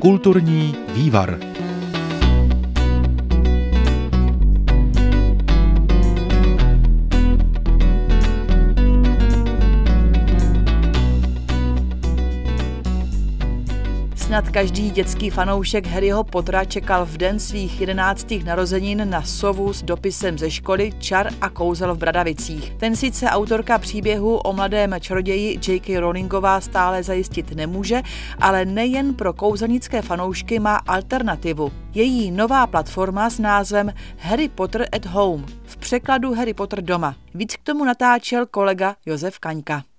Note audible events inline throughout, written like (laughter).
Kulturní vývar. Snad každý dětský fanoušek Harryho Pottera čekal v den svých jedenáctých narozenin na sovu s dopisem ze školy Čar a kouzel v Bradavicích. Ten sice autorka příběhu o mladém čaroději J.K. Rowlingová stále zajistit nemůže, ale nejen pro kouzelnické fanoušky má alternativu. Její nová platforma s názvem Harry Potter at Home, v překladu Harry Potter doma. Víc k tomu natáčel kolega Josef Kaňka.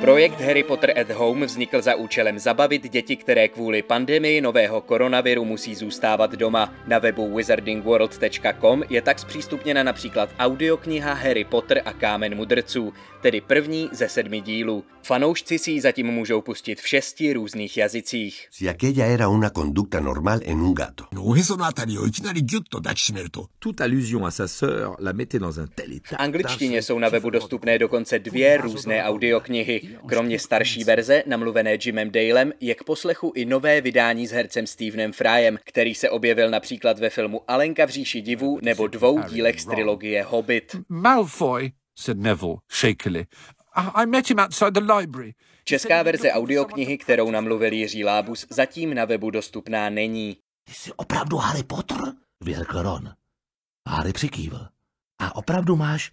Projekt Harry Potter at Home vznikl za účelem zabavit děti, které kvůli pandemii nového koronaviru musí zůstávat doma. Na webu wizardingworld.com je tak zpřístupněna například audiokniha Harry Potter a Kámen mudrců, tedy první ze sedmi dílů. Fanoušci si ji zatím můžou pustit v šesti různých jazycích. Si aquella era una conducta normal en un gato. Toute allusion a sa sœur la mettait dans un tel état. V angličtině jsou na webu dostupné dokonce dvě různé audioknihy. Kromě starší verze, namluvené Jimem Dalem, je k poslechu i nové vydání s hercem Stevenem Fryem, který se objevil například ve filmu Alenka v říši divů nebo dvou dílech z trilogie Hobbit. Malfoy, said Neville shakily. I, met him outside the library. Česká verze audioknihy, kterou namluvil Jiří Lábus, zatím na webu dostupná není. Ty jsi opravdu Harry Potter? Vyřkl Ron. Harry přikývl. A opravdu máš...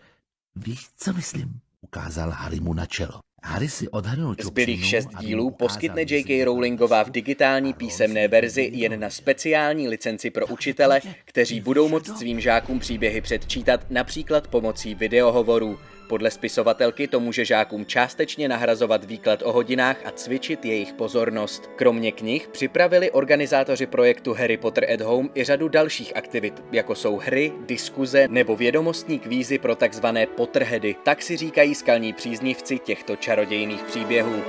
Víš, co myslím? Ukázal Harry mu na čelo. Harry si odhrnul Zbylých šest dílů poskytne J.K. Rowlingová v digitální písemné verzi jen na speciální licenci pro učitele, kteří budou moct svým žákům příběhy předčítat například pomocí videohovorů. Podle spisovatelky to může žákům částečně nahrazovat výklad o hodinách a cvičit jejich pozornost. Kromě knih připravili organizátoři projektu Harry Potter at Home i řadu dalších aktivit, jako jsou hry, diskuze nebo vědomostní kvízy pro takzvané Potterheady. Tak si říkají skalní příznivci těchto čarodějných příběhů.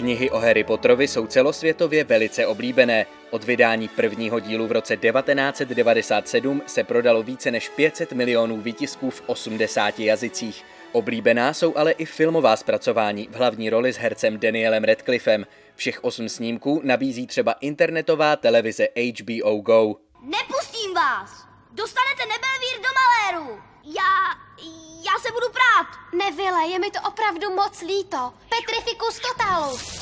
Knihy o Harry Potterovi jsou celosvětově velice oblíbené. Od vydání prvního dílu v roce 1997 se prodalo více než 500 milionů výtisků v 80 jazycích. Oblíbená jsou ale i filmová zpracování v hlavní roli s hercem Danielem Radcliffem. Všech osm snímků nabízí třeba internetová televize HBO Go. Nepustím vás! Dostanete nebelvír do maléru! Já... já se budu prát! Nevile, je mi to opravdu moc líto. Petrificus totalus.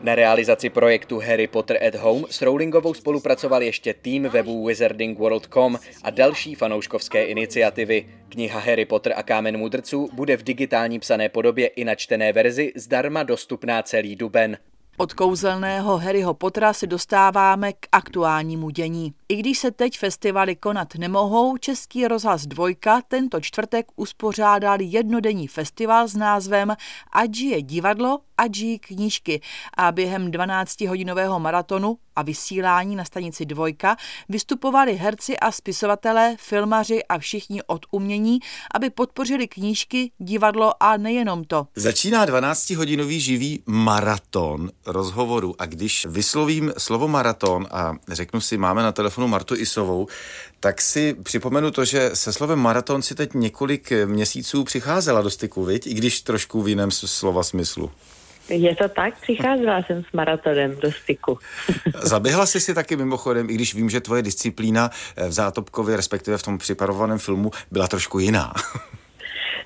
Na realizaci projektu Harry Potter at Home s Rowlingovou spolupracoval ještě tým webu wizardingworld.com a další fanouškovské iniciativy. Kniha Harry Potter a kámen mudrců bude v digitální psané podobě i na čtené verzi zdarma dostupná celý duben. Od kouzelného Harryho Pottera se dostáváme k aktuálnímu dění. I když se teď festivaly konat nemohou, Český rozhlas Dvojka tento čtvrtek uspořádal jednodenní festival s názvem Ať je divadlo, ať žijí knížky a během 12-hodinového maratonu a vysílání na stanici Dvojka vystupovali herci a spisovatelé, filmaři a všichni od umění, aby podpořili knížky, divadlo a nejenom to. Začíná 12-hodinový živý maraton rozhovoru a když vyslovím slovo maraton a řeknu si, máme na telefonu Martu Isovou, tak si připomenu to, že se slovem maraton si teď několik měsíců přicházela do styku, viď? i když trošku v jiném slova smyslu. Je to tak, přicházela jsem s maratonem do styku. (laughs) Zaběhla jsi si taky mimochodem, i když vím, že tvoje disciplína v Zátopkově, respektive v tom připravovaném filmu, byla trošku jiná.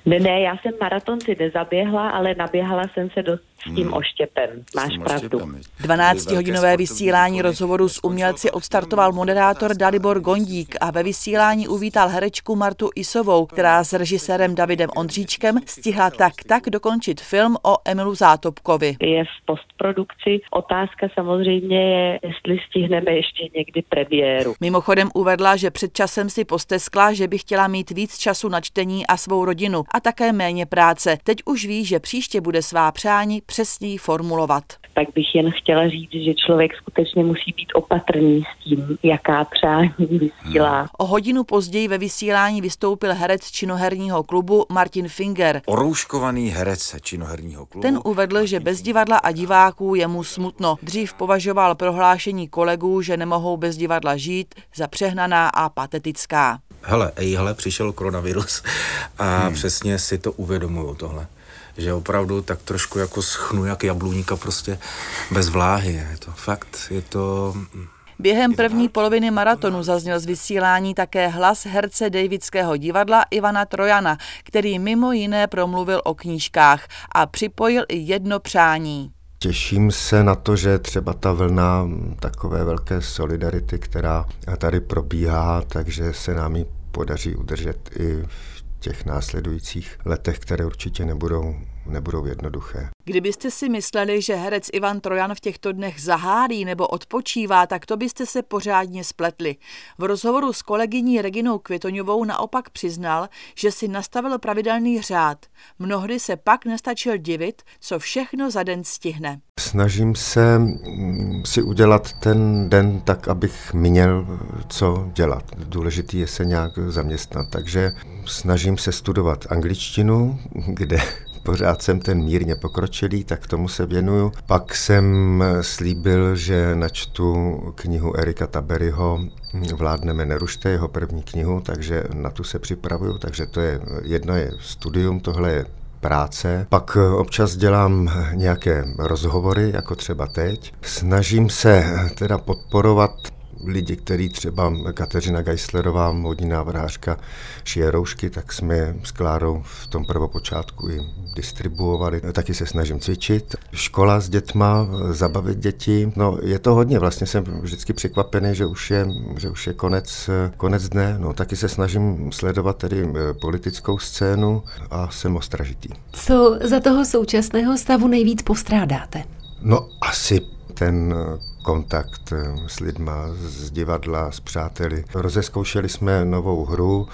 Ne, ne, já jsem maraton si nezaběhla, ale naběhala jsem se do, s tím oštěpem. Máš pravdu. 12-hodinové vysílání rozhovoru s umělci odstartoval moderátor Dalibor Gondík a ve vysílání uvítal herečku Martu Isovou, která s režisérem Davidem Ondříčkem stihla tak tak dokončit film o Emilu Zátopkovi. Je v postprodukci. Otázka samozřejmě je, jestli stihneme ještě někdy premiéru. Mimochodem uvedla, že před časem si posteskla, že by chtěla mít víc času na čtení a svou rodinu a také méně práce. Teď už ví, že příště bude svá přání přesněji formulovat. tak bych jen chtěla říct, že člověk skutečně musí být opatrný s tím, jaká přání vysílá. O hodinu později ve vysílání vystoupil herec činoherního klubu Martin Finger. Orouškovaný herec činoherního klubu. Ten uvedl, že bez divadla a diváků je mu smutno. Dřív považoval prohlášení kolegů, že nemohou bez divadla žít, za přehnaná a patetická. Hele, ejhle, přišel koronavirus a hmm. přesně si to uvědomuju tohle že opravdu tak trošku jako schnu jak jabluníka prostě bez vláhy. Je to fakt, je to... Během první poloviny maratonu zazněl z vysílání také hlas herce Davidského divadla Ivana Trojana, který mimo jiné promluvil o knížkách a připojil i jedno přání. Těším se na to, že třeba ta vlna takové velké solidarity, která tady probíhá, takže se nám ji podaří udržet i v těch následujících letech, které určitě nebudou nebudou jednoduché. Kdybyste si mysleli, že herec Ivan Trojan v těchto dnech zahálí nebo odpočívá, tak to byste se pořádně spletli. V rozhovoru s kolegyní Reginou Květoňovou naopak přiznal, že si nastavil pravidelný řád. Mnohdy se pak nestačil divit, co všechno za den stihne. Snažím se mm, si udělat ten den tak, abych měl co dělat. Důležitý je se nějak zaměstnat, takže snažím se studovat angličtinu, kde (laughs) pořád jsem ten mírně pokročilý, tak tomu se věnuju. Pak jsem slíbil, že načtu knihu Erika Taberyho Vládneme nerušte, jeho první knihu, takže na tu se připravuju, takže to je, jedno je studium, tohle je práce. Pak občas dělám nějaké rozhovory, jako třeba teď. Snažím se teda podporovat lidi, který třeba Kateřina Geislerová, modní návrhářka, šije roušky, tak jsme s Klárou v tom prvopočátku i distribuovali. Taky se snažím cvičit. Škola s dětma, zabavit děti. No, je to hodně, vlastně jsem vždycky překvapený, že už je, že už je konec, konec dne. No, taky se snažím sledovat tedy eh, politickou scénu a jsem ostražitý. Co za toho současného stavu nejvíc postrádáte? No, asi ten kontakt eh, s lidma z divadla, s přáteli. Rozeskoušeli jsme novou hru,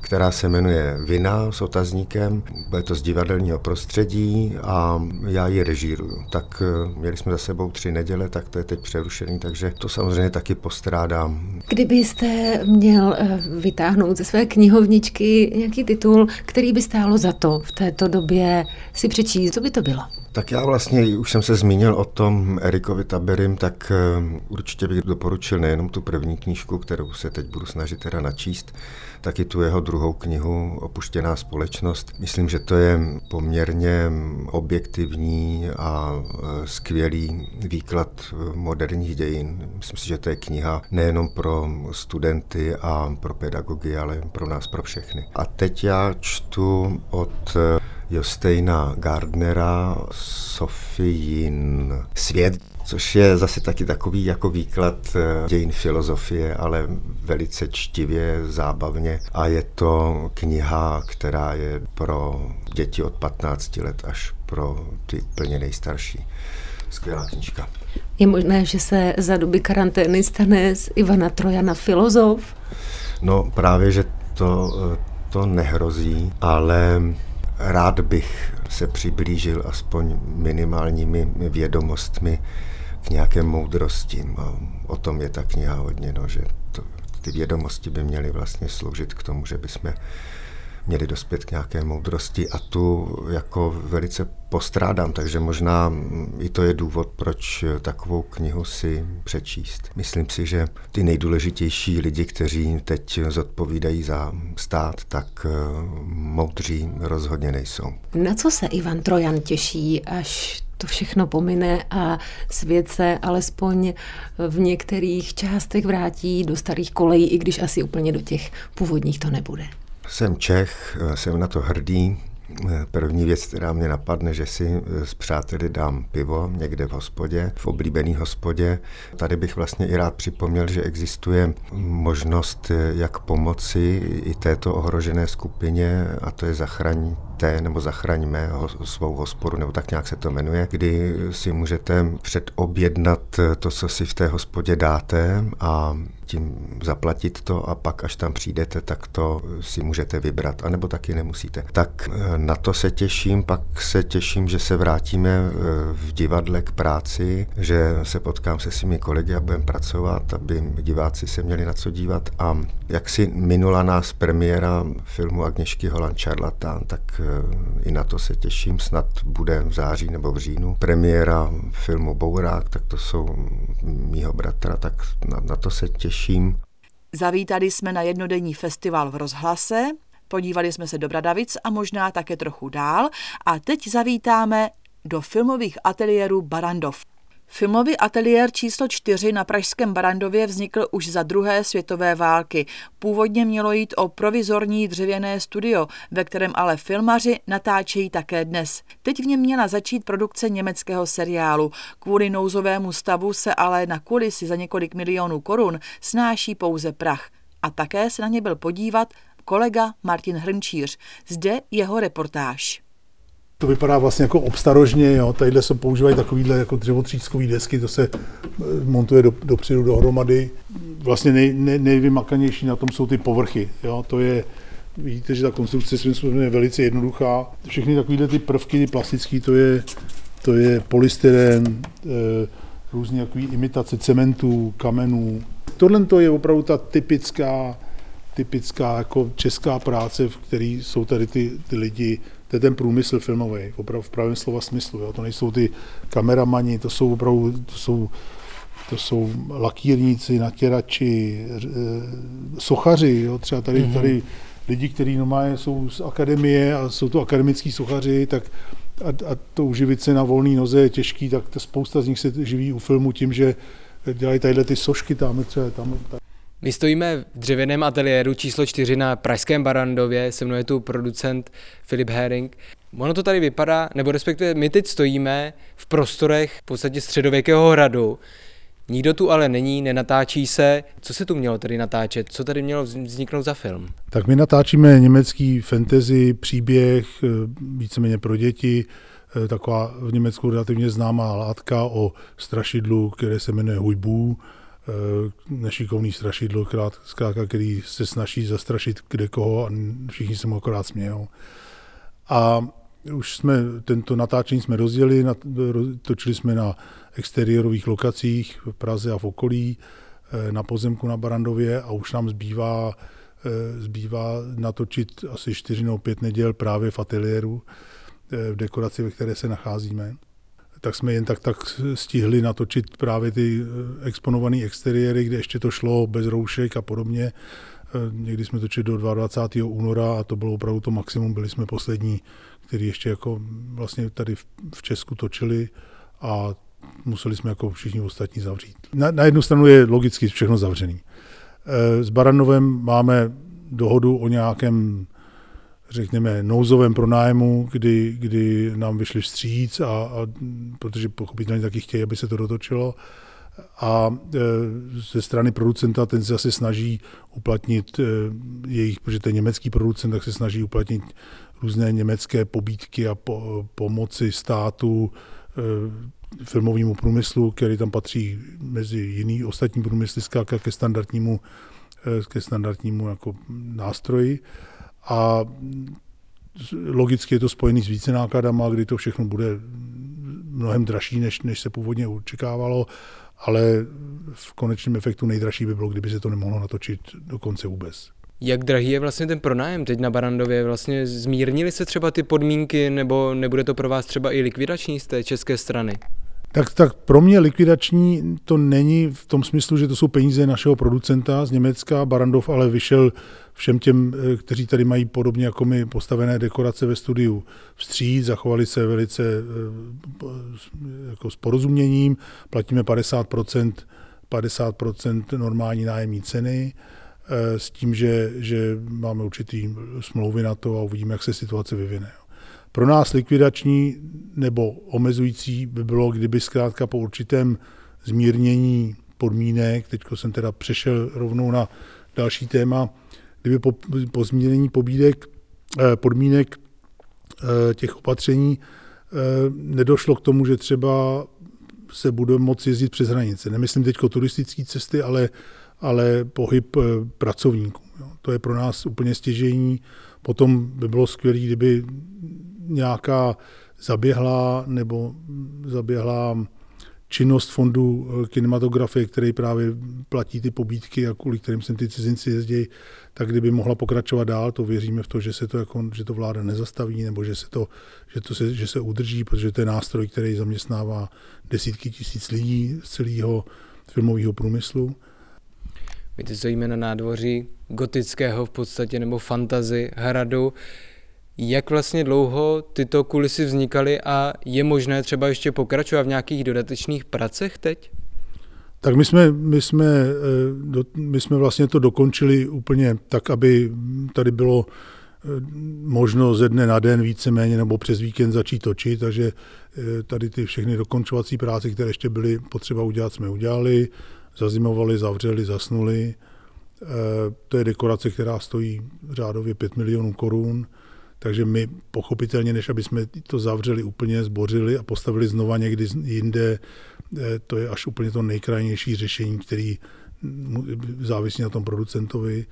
která se jmenuje Vina s otazníkem. Bude to z divadelního prostředí a já ji režíruju. Tak eh, měli jsme za sebou tři neděle, tak to je teď přerušený, takže to samozřejmě taky postrádám. Kdybyste měl eh, vytáhnout ze své knihovničky nějaký titul, který by stálo za to v této době si přečíst, co by to bylo? Tak já vlastně už jsem se zmínil o tom Erikovi Taberim, tak eh, určitě bych doporučil nejenom tu první knížku, kterou se teď budu snažit teda načíst, taky tu jeho druhou knihu Opuštěná společnost. Myslím, že to je poměrně objektivní a eh, skvělý výklad eh, moderních dějin. Myslím si, že to je kniha nejenom pro studenty a pro pedagogy, ale pro nás, pro všechny. A teď já čtu od Josteina Gardnera Sofijin svět, což je zase taky takový jako výklad eh, dějin filozofie, ale velice čtivě, zábavně. A je to kniha, která je pro děti od 15 let až pro ty plně nejstarší. Skvělá knižka. Je možné, že se za doby karantény stane z Ivana Trojana filozof? No právě, že to, eh, to nehrozí, ale rád bych se přiblížil aspoň minimálními vědomostmi k nějaké moudrosti. O tom je ta kniha hodně, no, že to, ty vědomosti by měly vlastně sloužit k tomu, že bychom měli dospět k nějaké moudrosti a tu jako velice postrádám, takže možná i to je důvod, proč takovou knihu si přečíst. Myslím si, že ty nejdůležitější lidi, kteří teď zodpovídají za stát, tak eh, moudří rozhodně nejsou. Na co se Ivan Trojan těší, až to všechno pomine a svět se alespoň v některých částech vrátí do starých kolejí, i když asi úplně do těch původních to nebude. Jsem Čech, jsem na to hrdý. První věc, která mě napadne, že si s přáteli dám pivo někde v hospodě, v oblíbený hospodě. Tady bych vlastně i rád připomněl, že existuje možnost, jak pomoci i této ohrožené skupině, a to je zachraň T nebo Zachraňme ho, svou hospodu, nebo tak nějak se to jmenuje, kdy si můžete předobjednat to, co si v té hospodě dáte a tím zaplatit to a pak, až tam přijdete, tak to si můžete vybrat, anebo taky nemusíte. Tak eh, na to se těším, pak se těším, že se vrátíme eh, v divadle k práci, že se potkám se svými kolegy a budeme pracovat, aby diváci se měli na co dívat a jak si minula nás premiéra filmu Agněšky Holand Charlatan, tak eh, i na to se těším, snad bude v září nebo v říjnu. Premiéra filmu Bourák, tak to jsou mýho bratra, tak na, na to se těším těším. Zavítali jsme na jednodenní festival v rozhlase, podívali jsme se do Bradavic a možná také trochu dál a teď zavítáme do filmových ateliérů Barandov. Filmový ateliér číslo 4 na Pražském Barandově vznikl už za druhé světové války. Původně mělo jít o provizorní dřevěné studio, ve kterém ale filmaři natáčejí také dnes. Teď v něm měla začít produkce německého seriálu. Kvůli nouzovému stavu se ale na kulisy za několik milionů korun snáší pouze prach. A také se na ně byl podívat kolega Martin Hrnčíř. Zde jeho reportáž. To vypadá vlastně jako obstarožně, jo. Tadyhle se používají takovýhle jako dřevotříckové desky, to se eh, montuje do, dopředu dohromady. Vlastně nej, nej, nejvymakanější na tom jsou ty povrchy, jo. To je, vidíte, že ta konstrukce svým způsobem je velice jednoduchá. Všechny takovéhle ty prvky plastické, to je, to je polystyren, e, různé imitace cementů, kamenů. Tohle to je opravdu ta typická, typická jako česká práce, v které jsou tady ty, ty lidi to je ten průmysl filmový, opravdu v pravém slova smyslu. Jo. To nejsou ty kameramani, to jsou opravdu, to jsou, to jsou lakírníci, natěrači, e, sochaři, jo. třeba tady, mm-hmm. tady lidi, kteří normálně jsou z akademie a jsou to akademický sochaři, tak a, a to uživit se na volné noze je těžký, tak to spousta z nich se živí u filmu tím, že dělají tadyhle ty sošky tam třeba tam. tam my stojíme v dřevěném ateliéru číslo 4 na Pražském Barandově, se mnou je tu producent Filip Hering. Ono to tady vypadá, nebo respektive my teď stojíme v prostorech v podstatě středověkého hradu. Nikdo tu ale není, nenatáčí se. Co se tu mělo tady natáčet? Co tady mělo vzniknout za film? Tak my natáčíme německý fantasy příběh, eh, víceméně pro děti, eh, taková v Německu relativně známá látka o strašidlu, které se jmenuje Hujbů nešikovný strašidlo, zkrátka, který se snaží zastrašit kde koho a všichni se mu akorát smějou. A už jsme, tento natáčení jsme rozdělili, točili jsme na exteriérových lokacích v Praze a v okolí, eh, na pozemku na Barandově a už nám zbývá, eh, zbývá natočit asi čtyři nebo pět neděl právě v ateliéru, v dekoraci, ve které se nacházíme tak jsme jen tak tak stihli natočit právě ty eh, exponované exteriéry, kde ještě to šlo bez roušek a podobně. Eh, někdy jsme točili do 22. února a to bylo opravdu to maximum. Byli jsme poslední, který ještě jako vlastně tady v Česku točili a museli jsme jako všichni ostatní zavřít. Na, na jednu stranu je logicky všechno zavřený. Eh, s Baranovem máme dohodu o nějakém řekněme, nouzovém pronájmu, kdy, kdy nám vyšli vstříc, a, a, protože pochopitelně taky chtějí, aby se to dotočilo. A e, ze strany producenta ten se zase snaží uplatnit e, jejich, protože ten německý producent, tak se snaží uplatnit různé německé pobídky a po, pomoci státu e, filmovému průmyslu, který tam patří mezi jiný ostatní průmysly, ke standardnímu, e, ke standardnímu jako nástroji a logicky je to spojený s více nákladama, kdy to všechno bude mnohem dražší, než, než se původně očekávalo, ale v konečném efektu nejdražší by bylo, kdyby se to nemohlo natočit dokonce vůbec. Jak drahý je vlastně ten pronájem teď na Barandově? Vlastně zmírnili se třeba ty podmínky, nebo nebude to pro vás třeba i likvidační z té české strany? Tak, tak pro mě likvidační to není v tom smyslu, že to jsou peníze našeho producenta z Německa. Barandov ale vyšel všem těm, eh, kteří tady mají podobně jako my postavené dekorace ve studiu vstříc, zachovali se velice eh, jako s porozuměním, platíme 50%, 50% normální nájemní ceny, eh, s tím, že, že máme určitý smlouvy na to a uvidíme, jak se situace vyvine. Pro nás likvidační nebo omezující by bylo, kdyby zkrátka po určitém zmírnění podmínek, teď jsem teda přešel rovnou na další téma, kdyby po, po zmírnění pobídek, eh, podmínek těch opatření nedošlo k tomu, že třeba se bude moci jezdit přes hranice. Nemyslím teď turistické cesty, ale, ale pohyb pracovníků. To je pro nás úplně stěžení. Potom by bylo skvělé, kdyby nějaká zaběhlá nebo zaběhlá činnost fondu eh, kinematografie, který právě platí ty pobídky a kvůli kterým sem ty cizinci jezdí, tak kdyby mohla pokračovat dál, to věříme v to, že se to, jako, že to vláda nezastaví nebo že se, to, že, to se, že se udrží, protože to je nástroj, který zaměstnává desítky tisíc lidí z celého filmového průmyslu. My teď stojíme na nádvoří gotického v podstatě nebo fantazy hradu. Jak vlastně dlouho tyto kulisy vznikaly a je možné třeba ještě pokračovat v nějakých dodatečných pracech teď? Tak my jsme, my, jsme, eh, my jsme vlastně to dokončili úplně tak, aby tady bylo eh, možno ze dne na den víceméně nebo přes víkend začít točit, takže eh, tady ty všechny dokončovací práce, které ještě byly potřeba udělat, jsme udělali, zazimovali, zavřeli, zasnuli. To je dekorace, která stojí řádově 5 milionů korun. Takže my pochopitelně, než aby jsme to zavřeli úplně, zbořili a postavili znova někdy jinde, eh, to je až úplně to nejkrajnější řešení, který závisí na tom producentovi.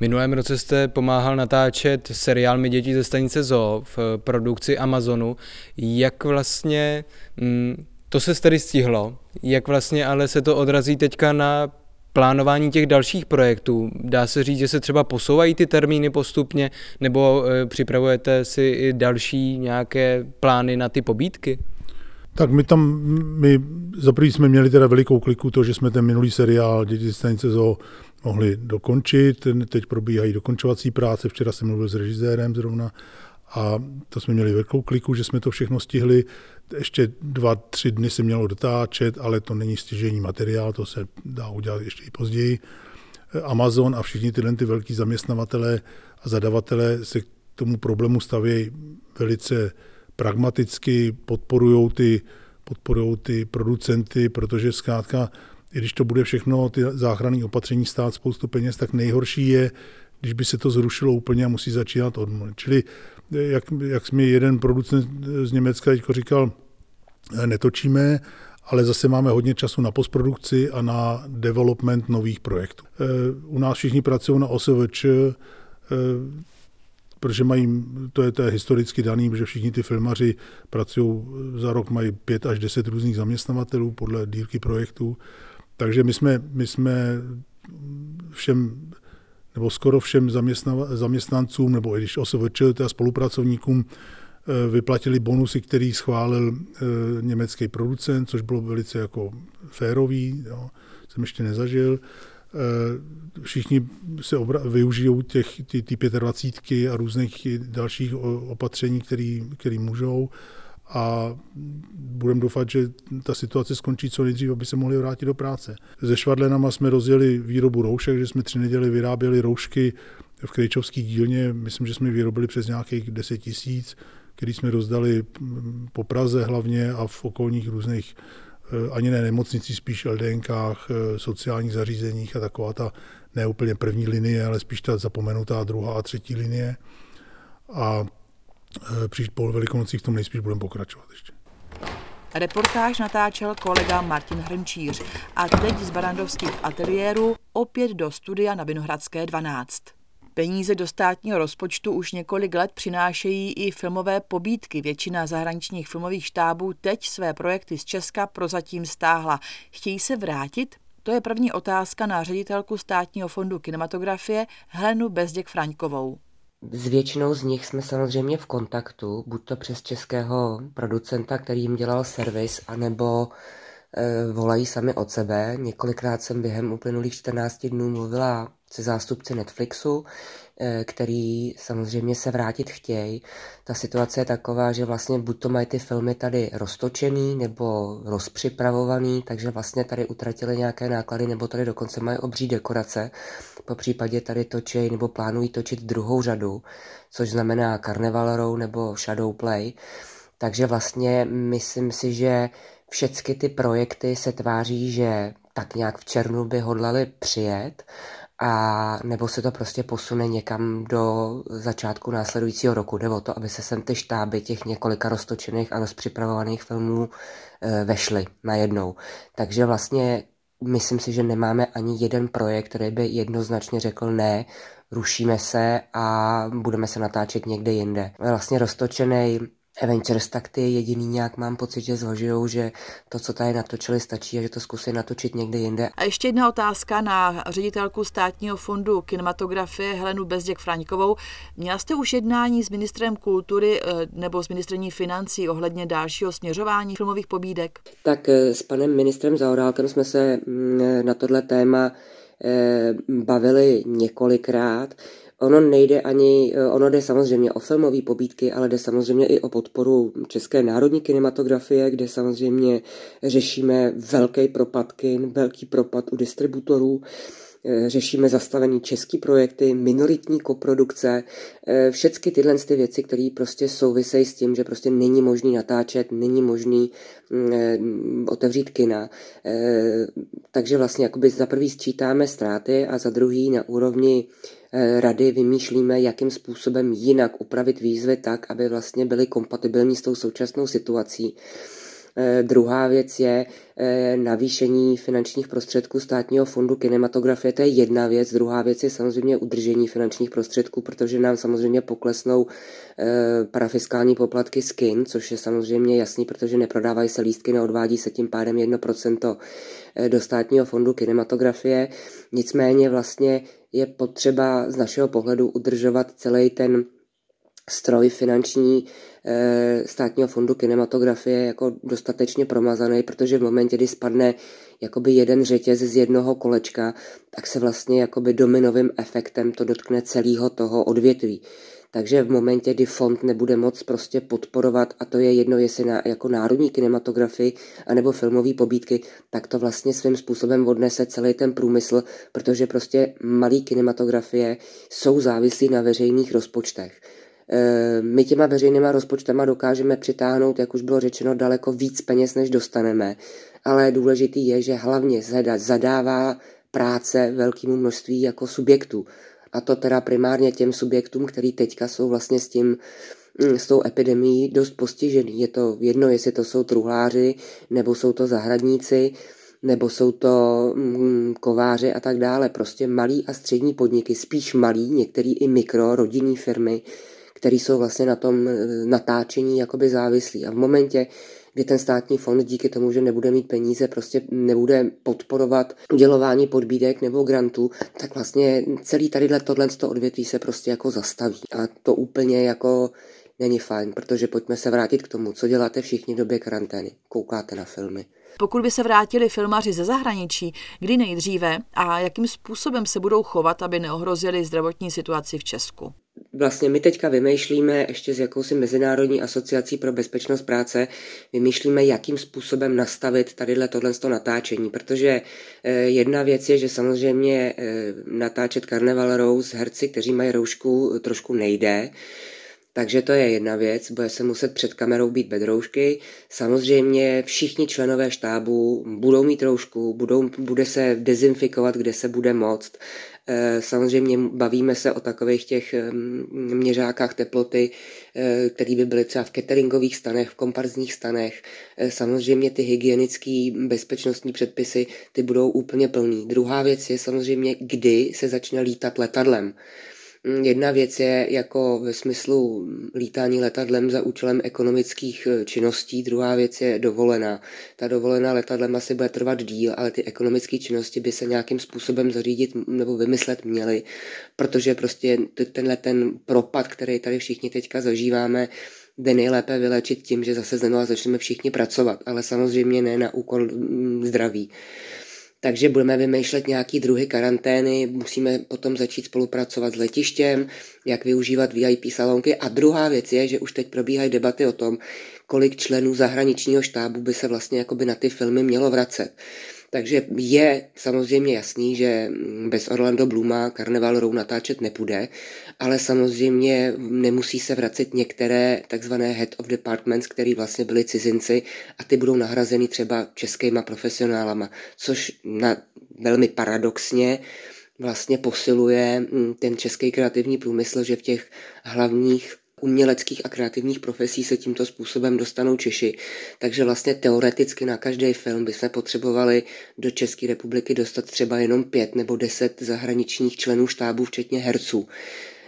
Minulém roce jste pomáhal natáčet seriál My děti ze stanice Zoo v produkci Amazonu. Jak vlastně mm, to se tedy stihlo? Jak vlastně ale se to odrazí teďka na plánování těch dalších projektů? Dá se říct, že se třeba posouvají ty termíny postupně, nebo e, připravujete si i další nějaké plány na ty pobídky? Tak my tam, my za jsme měli teda velikou kliku to, že jsme ten minulý seriál Děti stanice zoo mohli dokončit. Teď probíhají dokončovací práce. Včera jsem mluvil s režisérem zrovna a to jsme měli velkou kliku, že jsme to všechno stihli. Ještě dva, tři dny se mělo dotáčet, ale to není stěžení materiál, to se dá udělat ještě i později. Amazon a všichni tyhle ty velký zaměstnavatele a zadavatelé se k tomu problému stavějí velice pragmaticky, podporují ty, podporujou ty producenty, protože zkrátka, i když to bude všechno, ty záchranné opatření stát spoustu peněz, tak nejhorší je, když by se to zrušilo úplně a musí začínat od nuly. Čili jak, jak mi jeden producent z Německa teď říkal, netočíme, ale zase máme hodně času na postprodukci a na development nových projektů. Eh, u nás všichni pracují na OSVČ, eh, protože mají, to je, to je historicky daný, že všichni ty filmaři pracují, za rok mají pět až deset různých zaměstnavatelů podle dílky projektů. Takže my jsme, my jsme všem nebo skoro všem zaměstnancům, nebo i když OSVČ, teda spolupracovníkům, eh, vyplatili bonusy, který schválil eh, německý producent, což bylo velice jako férový, jo, jsem ještě nezažil. Eh, všichni se obra- využijou těch, ty, ty 25 a různých dalších opatření, které můžou a budeme doufat, že ta situace skončí co nejdřív, aby se mohli vrátit do práce. Se Švadlenama jsme rozjeli výrobu roušek, že jsme tři neděli vyráběli roušky v Krejčovské dílně. Myslím, že jsme vyrobili přes nějakých 10 tisíc, který jsme rozdali po Praze hlavně a v okolních různých eh, ani ne nemocnicích, spíš LDNkách, eh, sociálních zařízeních a taková ta ne úplně první linie, ale spíš ta zapomenutá druhá a třetí linie. A příští po velikonocích v tom nejspíš budeme pokračovat ještě. Reportáž natáčel kolega Martin Hrnčíř a teď z barandovských ateliérů opět do studia na Vinohradské 12. Peníze do státního rozpočtu už několik let přinášejí i filmové pobídky. Většina zahraničních filmových štábů teď své projekty z Česka prozatím stáhla. Chtějí se vrátit? To je první otázka na ředitelku státního fondu kinematografie Helenu Bezděk Fraňkovou. S většinou z nich jsme samozřejmě v kontaktu, buď to přes českého producenta, který jim dělal servis, anebo e, volají sami od sebe. Několikrát jsem během uplynulých 14 dnů mluvila se zástupci Netflixu, Eh, který samozřejmě se vrátit chtějí. Ta situace je taková, že vlastně buď to mají ty filmy tady roztočený nebo rozpřipravovaný, takže vlastně tady utratili nějaké náklady nebo tady dokonce mají obří dekorace. Po případě tady točí nebo plánují točit druhou řadu, což znamená Carnival Row nebo Shadow Play. Takže vlastně myslím si, že všechny ty projekty se tváří, že tak nějak v červnu by hodlali přijet a nebo se to prostě posune někam do začátku následujícího roku. Jde o to, aby se sem ty štáby těch několika roztočených a rozpřipravovaných filmů e, vešly najednou. Takže vlastně myslím si, že nemáme ani jeden projekt, který by jednoznačně řekl ne, rušíme se a budeme se natáčet někde jinde. Vlastně roztočený Avengers, tak ty jediný nějak mám pocit, že zvažují, že to, co tady natočili, stačí a že to zkusí natočit někde jinde. A ještě jedna otázka na ředitelku státního fondu kinematografie Helenu Bezděk Fraňkovou. Měla jste už jednání s ministrem kultury eh, nebo s ministrní financí ohledně dalšího směřování filmových pobídek? Tak eh, s panem ministrem Zaorálkem jsme se mm, na tohle téma eh, bavili několikrát. Ono nejde ani, eh, ono jde samozřejmě o filmové pobídky, ale jde samozřejmě i o podporu české národní kinematografie, kde samozřejmě řešíme velký propad kin, velký propad u distributorů, eh, řešíme zastavený český projekty, minoritní koprodukce, eh, všechny tyhle ty věci, které prostě souvisejí s tím, že prostě není možný natáčet, není možný mm, otevřít kina. Takže vlastně jakoby za prvý sčítáme ztráty a za druhý na úrovni rady vymýšlíme, jakým způsobem jinak upravit výzvy tak, aby vlastně byly kompatibilní s tou současnou situací. Eh, druhá věc je eh, navýšení finančních prostředků státního fondu kinematografie, to je jedna věc. Druhá věc je samozřejmě udržení finančních prostředků, protože nám samozřejmě poklesnou parafiskální poplatky z kin, což je samozřejmě jasný, protože neprodávají se lístky, neodvádí se tím pádem 1% do státního fondu kinematografie. Nicméně vlastně je potřeba z našeho pohledu udržovat celý ten stroj finanční e, státního fondu kinematografie jako dostatečně promazaný, protože v momentě, kdy spadne jakoby jeden řetěz z jednoho kolečka, tak se vlastně jakoby dominovým efektem to dotkne celého toho odvětví. Takže v momentě, kdy fond nebude moc prostě podporovat, a to je jedno, jestli na, jako národní kinematografii anebo filmové pobídky, tak to vlastně svým způsobem odnese celý ten průmysl, protože prostě malý kinematografie jsou závislí na veřejných rozpočtech. E, my těma veřejnýma rozpočtama dokážeme přitáhnout, jak už bylo řečeno, daleko víc peněz, než dostaneme, ale důležitý je, že hlavně zadává práce velkému množství jako subjektů. A to teda primárně těm subjektům, který teďka jsou vlastně s tím, mm, s tou epidemií dost postižený. Je to jedno, jestli to jsou truhláři, nebo jsou to zahradníci, nebo jsou to mm, kováři a tak dále. Prostě malí a střední podniky, spíš malí, některý i mikro, rodinní firmy, které jsou vlastně na tom e, natáčení jakoby závislí. A v momentě, kdy ten státní fond díky tomu, že nebude mít peníze, prostě nebude podporovat udělování podbídek nebo grantů, tak vlastně celý tady tohle odvětví se prostě jako zastaví. A to úplně jako není fajn, protože pojďme se vrátit k tomu, co děláte všichni v době karantény. Koukáte na filmy. Pokud by se vrátili filmaři ze zahraničí, kdy nejdříve a jakým způsobem se budou chovat, aby neohrozili zdravotní situaci v Česku? Vlastně my teďka vymýšlíme ještě s jakousi Mezinárodní asociací pro bezpečnost práce, vymýšlíme, jakým způsobem nastavit tadyhle tohle natáčení, protože eh, jedna věc je, že samozřejmě eh, natáčet Carnival Rose herci, kteří mají roušku, trošku nejde, takže to je jedna věc, bude se muset před kamerou být bez roušky. Samozřejmě všichni členové štábu budou mít roušku, budou, bude se dezinfikovat, kde se bude moct. Eh, samozřejmě bavíme se o takových těch měřákách teploty, eh, které by byly třeba v cateringových stanech, v komparzních stanech. Eh, samozřejmě ty hygienické bezpečnostní předpisy, ty budou úplně plný. Druhá věc je samozřejmě, kdy se začne lítat letadlem. Jedna věc je jako ve smyslu lítání letadlem za účelem ekonomických e, činností, druhá věc je dovolená. Ta dovolená letadlem asi bude trvat díl, ale ty ekonomické činnosti by se nějakým způsobem zařídit nebo vymyslet měly, protože prostě tenhle ten propad, který tady všichni teďka zažíváme, jde nejlépe vylečit tím, že zase znova začneme všichni pracovat, ale samozřejmě ne na úkol mm, zdraví takže budeme vymýšlet nějaký druhy karantény, musíme potom začít spolupracovat s letištěm, jak využívat VIP salonky. A druhá věc je, že už teď probíhají debaty o tom, kolik členů zahraničního štábu by se vlastně jakoby na ty filmy mělo vracet. Takže je samozřejmě jasný, že bez Orlando Bluma Carnival Row natáčet nepůjde, ale samozřejmě nemusí se vracet některé takzvané head of departments, který vlastně byli cizinci a ty budou nahrazeny třeba českýma profesionálama, což na, velmi paradoxně vlastně posiluje ten český kreativní průmysl, že v těch hlavních uměleckých a kreativních profesí se tímto způsobem dostanou Češi. Takže vlastně teoreticky na každý film by se potřebovali do České republiky dostat třeba jenom pět nebo deset zahraničních členů štábu, včetně herců.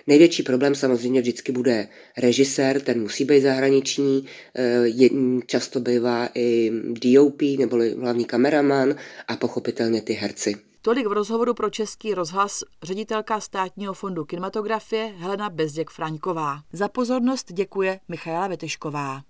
Největší problém samozřejmě vždycky bude režisér, ten musí být zahraniční, eh, často bývá i DOP neboli hlavní kameraman a pochopitelně ty herci. Tolik v rozhovoru pro Český rozhlas ředitelka státního fondu kinematografie Helena Bezděk Fraňková. Za pozornost děkuje Michaela Vetešková.